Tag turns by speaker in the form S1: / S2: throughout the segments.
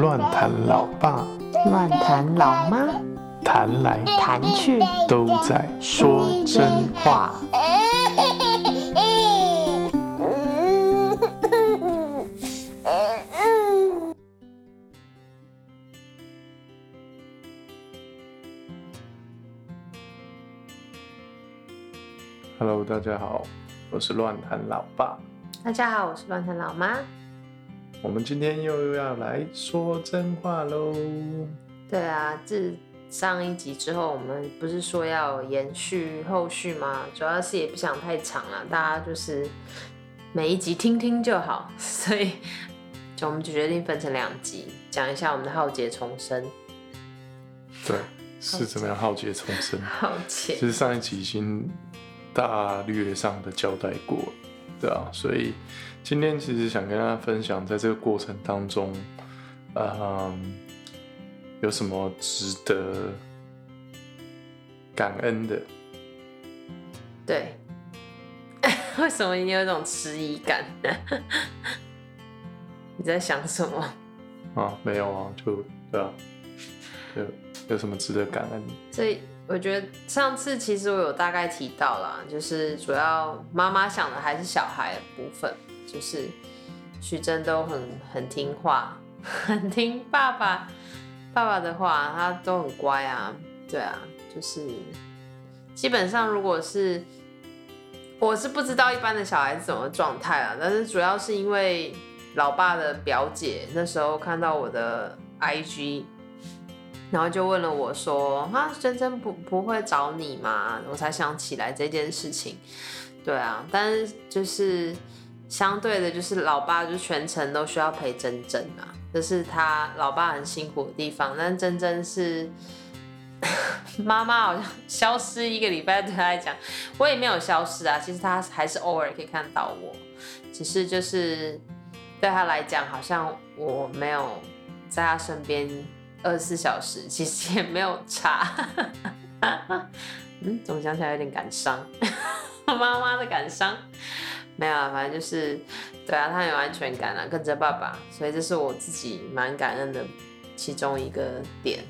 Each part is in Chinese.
S1: 乱谈老爸，
S2: 乱谈老妈，
S1: 谈来
S2: 谈去
S1: 都在说真话。Hello，大家好，我是乱谈老爸。
S2: 大家好，我是乱谈老妈。
S1: 我们今天又要来说真话喽。
S2: 对啊，自上一集之后，我们不是说要延续后续吗？主要是也不想太长了，大家就是每一集听听就好，所以就我们就决定分成两集，讲一下我们的浩劫重生。
S1: 对，是怎么样浩劫重生？
S2: 浩劫
S1: 其，实上一集已经大略上的交代过了，对啊，所以今天其实想跟大家分享，在这个过程当中，嗯，有什么值得感恩的？
S2: 对，为什么你有一种迟疑感？你在想什么？
S1: 啊，没有啊，就对啊，有有什么值得感恩？
S2: 所以我觉得上次其实我有大概提到啦，就是主要妈妈想的还是小孩的部分，就是徐峥都很很听话，很听爸爸爸爸的话，他都很乖啊，对啊，就是基本上如果是我是不知道一般的小孩是怎么状态啊，但是主要是因为老爸的表姐那时候看到我的 IG。然后就问了我说：“啊，真真不不会找你吗？”我才想起来这件事情。对啊，但是就是相对的，就是老爸就全程都需要陪珍珍啊，这是他老爸很辛苦的地方。但珍珍是 妈妈好像消失一个礼拜，对他来讲，我也没有消失啊。其实他还是偶尔可以看到我，只是就是对他来讲，好像我没有在他身边。二十四小时 其实也没有差，嗯，怎么想起来有点感伤，妈妈的感伤，没有啊，反正就是，对啊，他有安全感啊，跟着爸爸，所以这是我自己蛮感恩的其中一个点，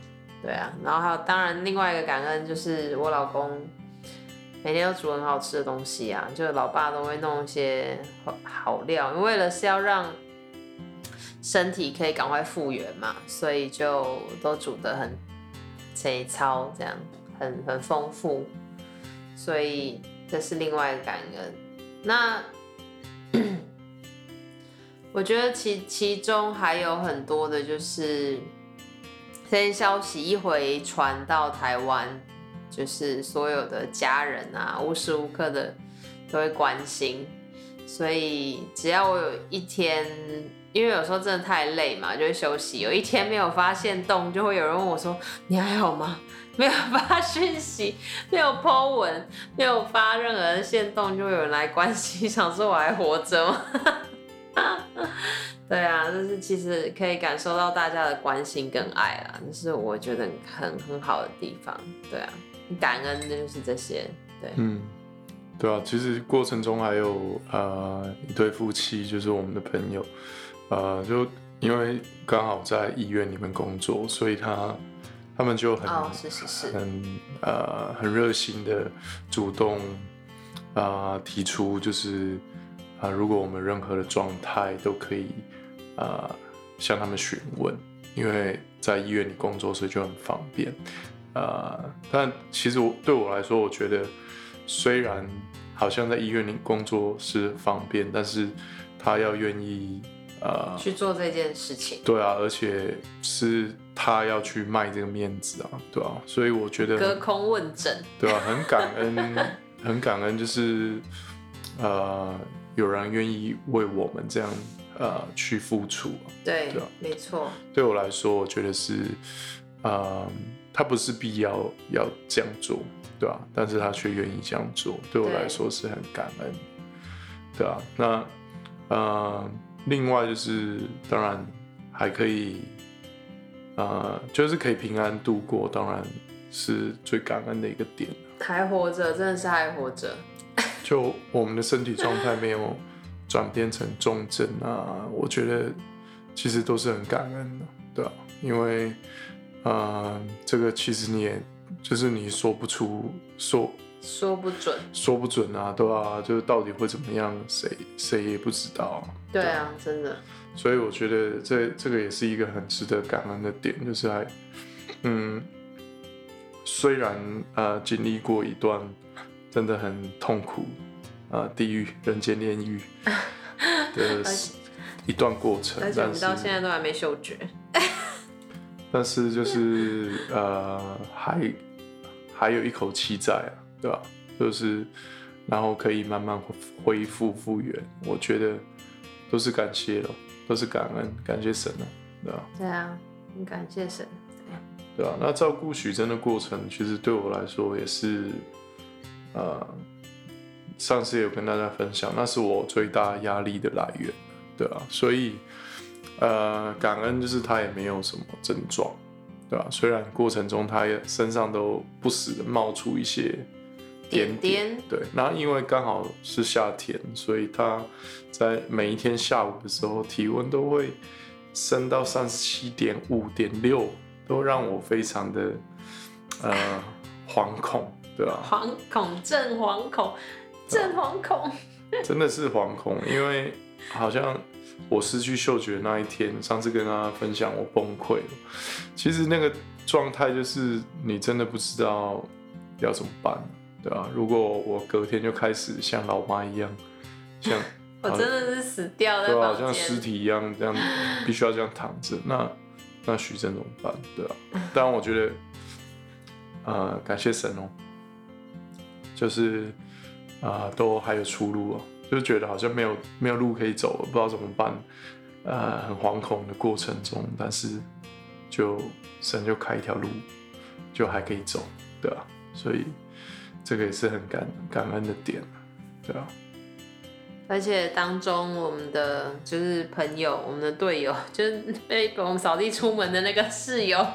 S2: 对啊，然后还有当然另外一个感恩就是我老公每天都煮很好吃的东西啊，就老爸都会弄一些好料，为了是要让。身体可以赶快复原嘛，所以就都煮得很贼操，这样很很丰富，所以这是另外一个感恩。那 我觉得其其中还有很多的，就是这些消息一回传到台湾，就是所有的家人啊，无时无刻的都会关心，所以只要我有一天。因为有时候真的太累嘛，就会休息。有一天没有发现动，就会有人问我说：“你还好吗？” 没有发讯息，没有 po 文，没有发任何的线动，就会有人来关心，想说我还活着吗？对啊，就是其实可以感受到大家的关心跟爱啊，这是我觉得很很好的地方。对啊，感恩的就是这些。对，
S1: 嗯，对啊，其实过程中还有呃一对夫妻，就是我们的朋友。呃，就因为刚好在医院里面工作，所以他他们就很、
S2: 哦、是是是
S1: 很呃很热心的主动啊、呃、提出，就是啊、呃、如果我们任何的状态都可以啊、呃、向他们询问，因为在医院里工作，所以就很方便啊、呃。但其实我对我来说，我觉得虽然好像在医院里工作是方便，但是他要愿意。呃，
S2: 去做这件事情，
S1: 对啊，而且是他要去卖这个面子啊，对啊，所以我觉得
S2: 隔空问诊，
S1: 对啊，很感恩，很感恩，就是呃，有人愿意为我们这样呃去付出，
S2: 对，
S1: 对啊，
S2: 没错，
S1: 对我来说，我觉得是呃，他不是必要要这样做，对啊，但是他却愿意这样做，对我来说是很感恩，对啊，那呃。另外就是，当然还可以，呃，就是可以平安度过，当然是最感恩的一个点。
S2: 还活着，真的是还活着。
S1: 就我们的身体状态没有转变成重症啊，我觉得其实都是很感恩的，对吧？因为，呃，这个其实你也就是你说不出说
S2: 说不准，
S1: 说不准啊，对啊？就是到底会怎么样，谁谁也不知道。
S2: 对啊，真的。
S1: 所以我觉得这这个也是一个很值得感恩的点，就是还，嗯，虽然呃经历过一段真的很痛苦啊地狱人间炼狱 的一段过程，
S2: 而且我们到现在都还没嗅觉。
S1: 但是就是呃还还有一口气在啊，对吧？就是然后可以慢慢恢复复原，我觉得都是感谢了。都是感恩，感谢神了，对吧？
S2: 对啊，很感谢神。
S1: 对啊，那照顾许真的过程，其实对我来说也是，呃，上次有跟大家分享，那是我最大压力的来源，对啊，所以，呃，感恩就是他也没有什么症状，对吧？虽然过程中他也身上都不时的冒出一些。点点对，那因为刚好是夏天，所以他在每一天下午的时候，体温都会升到三十七点五点六，都让我非常的呃 惶恐，对吧？
S2: 惶恐，正惶恐，正惶恐，
S1: 真的是惶恐，因为好像我失去嗅觉那一天，上次跟大家分享我崩溃了，其实那个状态就是你真的不知道要怎么办。对啊，如果我隔天就开始像老妈一样，像
S2: 我真的是死掉
S1: 对啊，像尸体一样这样，必须要这样躺着，那那徐峥怎么办？对啊，当然我觉得，呃，感谢神哦，就是啊，都还有出路哦，就是觉得好像没有没有路可以走了，不知道怎么办，呃，很惶恐的过程中，但是就神就开一条路，就还可以走，对啊，所以。这个也是很感感恩的点，对啊。
S2: 而且当中我们的就是朋友，我们的队友，就是被我们扫地出门的那个室友，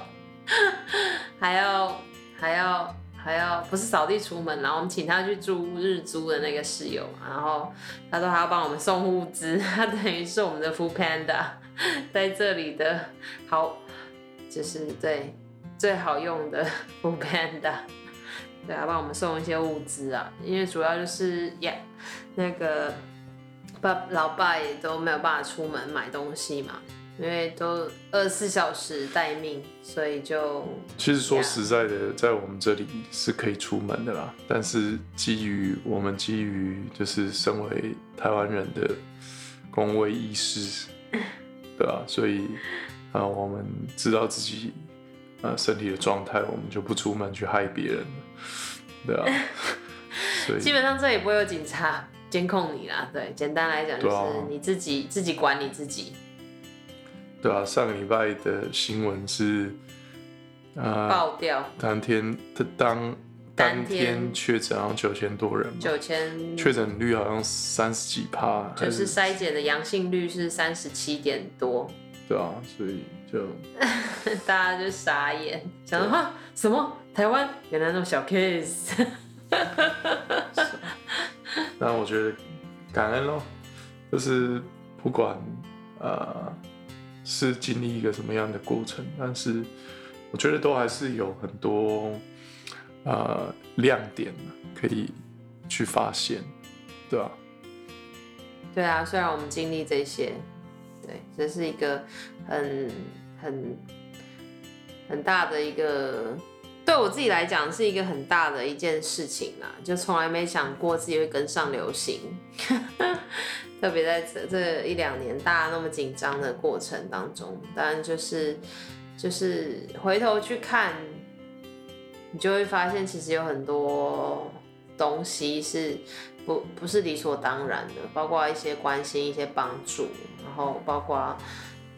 S2: 还要还要还要不是扫地出门，然后我们请他去住日租的那个室友，然后他说还要帮我们送物资，他等于是我们的 Food Panda 在这里的好，就是对最好用的 Food Panda。对啊，帮我们送一些物资啊，因为主要就是呀，那个爸老爸也都没有办法出门买东西嘛，因为都二十四小时待命，所以就
S1: 其实说实在的，在我们这里是可以出门的啦，但是基于我们基于就是身为台湾人的公卫意识，对啊，所以啊，我们知道自己。呃，身体的状态，我们就不出门去害别人了，对啊。所以
S2: 基本上这也不会有警察监控你啦。对，简单来讲就是你自己自己管你自己。
S1: 对啊，上个礼拜的新闻是
S2: 呃爆掉，
S1: 当天的当当天确诊好像九千多人，
S2: 九千
S1: 确诊率好像三十几趴，
S2: 就是筛检的阳性率是三十七点多。
S1: 对啊，所以。就
S2: 大家就傻眼，想说哈什么台湾原来那种小 case，
S1: 那我觉得感恩咯，就是不管呃是经历一个什么样的过程，但是我觉得都还是有很多呃亮点可以去发现，对啊？
S2: 对啊，虽然我们经历这些。对，这是一个很很很大的一个，对我自己来讲是一个很大的一件事情啦，就从来没想过自己会跟上流行，特别在这这一两年大家那么紧张的过程当中，当然就是就是回头去看，你就会发现其实有很多东西是。不不是理所当然的，包括一些关心、一些帮助，然后包括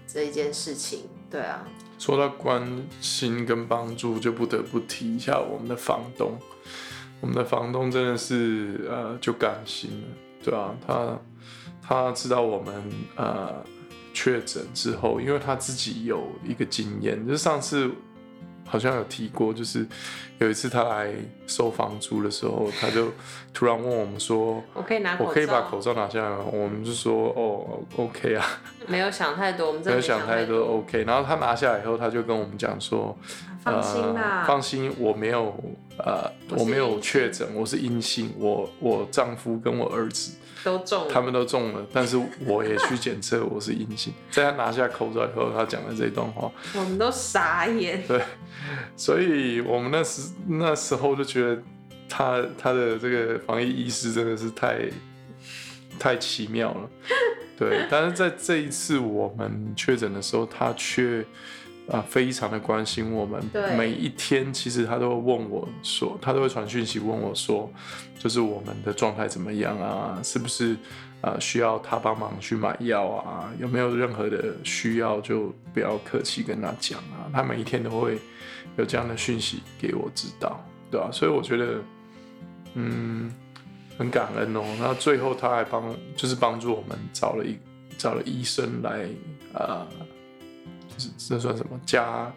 S2: 这一件事情，对啊。
S1: 说到关心跟帮助，就不得不提一下我们的房东。我们的房东真的是呃，就感心了，对啊，他他知道我们呃确诊之后，因为他自己有一个经验，就是上次好像有提过，就是有一次他来收房租的时候，他就突然问我们说
S2: 我可以拿口罩，
S1: 我可以把口罩拿下来吗？我们就说哦，OK 啊，
S2: 没有想太多，我们真的
S1: 没有想太多
S2: 多。
S1: ，OK。然后他拿下来以后，他就跟我们讲说，
S2: 放心啦
S1: 呃，放心，我没有呃，
S2: 我
S1: 没有确诊，我是阴性，我我丈夫跟我儿子
S2: 都中了，
S1: 他们都中了，但是我也去检测我是阴性。在他拿下口罩以后，他讲的这段话，
S2: 我们都傻眼。
S1: 对，所以我们那时那时候就觉得他他的这个防疫意识真的是太太奇妙了，对。但是在这一次我们确诊的时候，他却啊、非常的关心我们
S2: 对，
S1: 每一天其实他都会问我说，他都会传讯息问我说，就是我们的状态怎么样啊，是不是？呃，需要他帮忙去买药啊？有没有任何的需要就不要客气跟他讲啊。他每一天都会有这样的讯息给我知道，对吧、所以我觉得，嗯，很感恩哦。那最后他还帮，就是帮助我们找了一找了医生来，呃，就是这算什么家？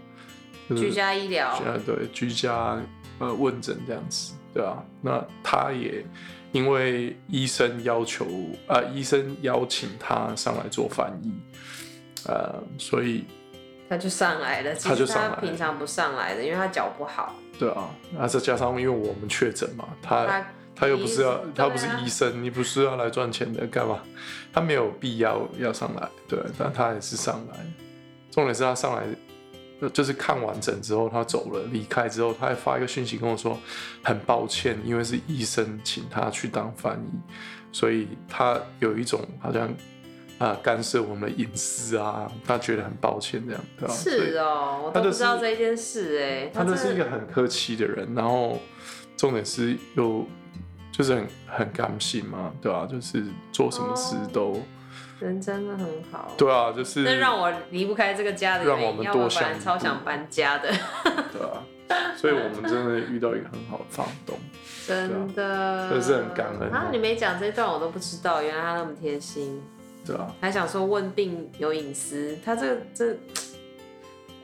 S1: 就是
S2: 居家医疗，
S1: 呃，对，居家呃问诊这样子，对啊，那他也因为医生要求，呃，医生邀请他上来做翻译，呃，所以
S2: 他就上来了。他
S1: 他就上来了
S2: 平常不上来的，因为他脚不好。
S1: 对啊，那再加上因为我们确诊嘛，他
S2: 他
S1: 他又不是要他不是医生，你不是要来赚钱的，干嘛？他没有必要要上来，对，但他还是上来。重点是他上来，呃就是看完整之后他走了，离开之后，他还发一个讯息跟我说，很抱歉，因为是医生请他去当翻译，所以他有一种好像啊、干涉我们的隐私啊，他觉得很抱歉这样，
S2: 是哦，我都不知道这件事哎。
S1: 他就是一个很客气的人，然后重点是又就是很很感性嘛，对啊、就是做什么事都、
S2: 人真的很好。
S1: 对啊，就是
S2: 那让我离不开这个家的原因，
S1: 让我们多想
S2: 超想搬家的，
S1: 对啊，所以我们真的遇到一个很好的房东，
S2: 真的。
S1: 真的是很感恩哦
S2: 啊，你没讲这段我都不知道，原来他那么贴心，
S1: 对啊，
S2: 还想说问病有隐私，他这个这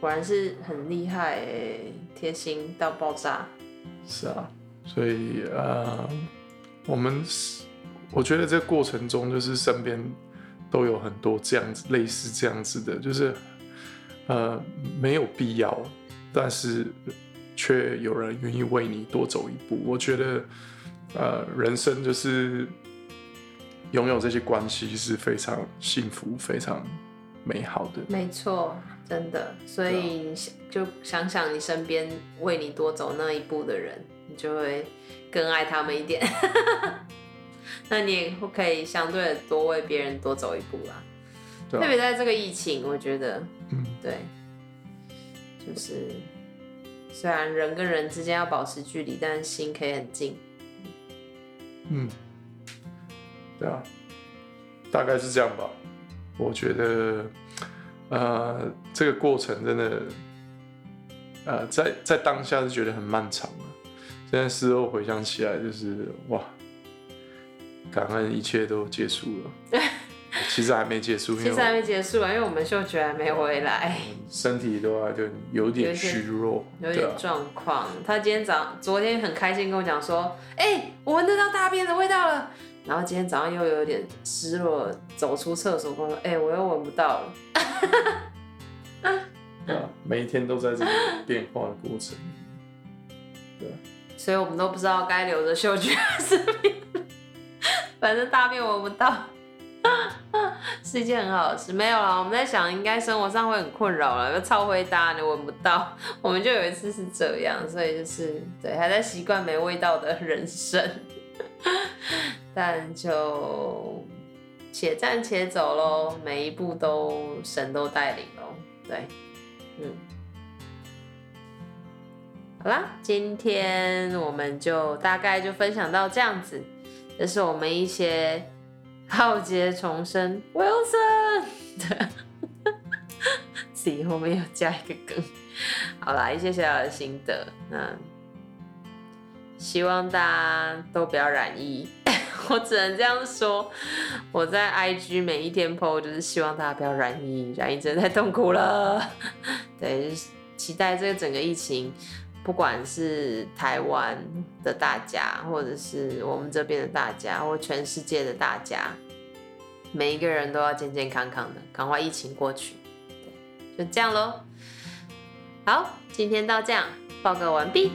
S2: 果然是很厉害哎，贴心到爆炸。
S1: 是啊，所以呃，我们是我觉得这过程中，就是身边都有很多这样子类似这样子的，就是呃没有必要，但是却有人愿意为你多走一步。我觉得呃，人生就是拥有这些关系是非常幸福、非常美好的。
S2: 没错，真的，所以想就想想你身边为你多走那一步的人，你就会更爱他们一点。那你也会可以相对的多为别人多走一步啦。
S1: 对啊，
S2: 特别在这个疫情，我觉得，
S1: 嗯，
S2: 对，就是虽然人跟人之间要保持距离，但是心可以很近。
S1: 嗯，对啊，大概是这样吧。我觉得，呃，这个过程真的，呃，在在当下是觉得很漫长的。现在事后回想起来，就是哇，感恩一切都结束了。其实还没结束，
S2: 其实还没结束啊，因为我们嗅觉还没回来，
S1: 身体的话就有点虚弱，
S2: 有点状况。他今天早昨天很开心跟我讲说，哎、我闻得到大便的味道了。然后今天早上又有点失落，走出厕所跟我说，哎、我又闻不到了。
S1: 啊，每一天都在这个变化的过程。
S2: 所以我们都不知道该留着嗅觉还是别人反正大便闻不到，是一件很好的事。没有啦，我们在想，应该生活上会很困扰了，要超会搭你闻不到。我们就有一次是这样，所以就是对，还在习惯没味道的人生，但就且战且走喽，每一步都神都带领喽。对，嗯。好啦，今天我们就大概就分享到这样子，这是我们一些浩劫重生 Wilson 的，自己后面又加一个梗。好啦，一些小小的心得，那希望大家都不要染疫。我只能这样说，我在 IG 每一天 PO 就是希望大家不要染疫，染疫真的太痛苦了。对，期待这个整个疫情，不管是台湾的大家，或者是我们这边的大家，或全世界的大家，每一个人都要健健康康的，赶快疫情过去。对，就这样喽。好，今天到这样，报告完毕。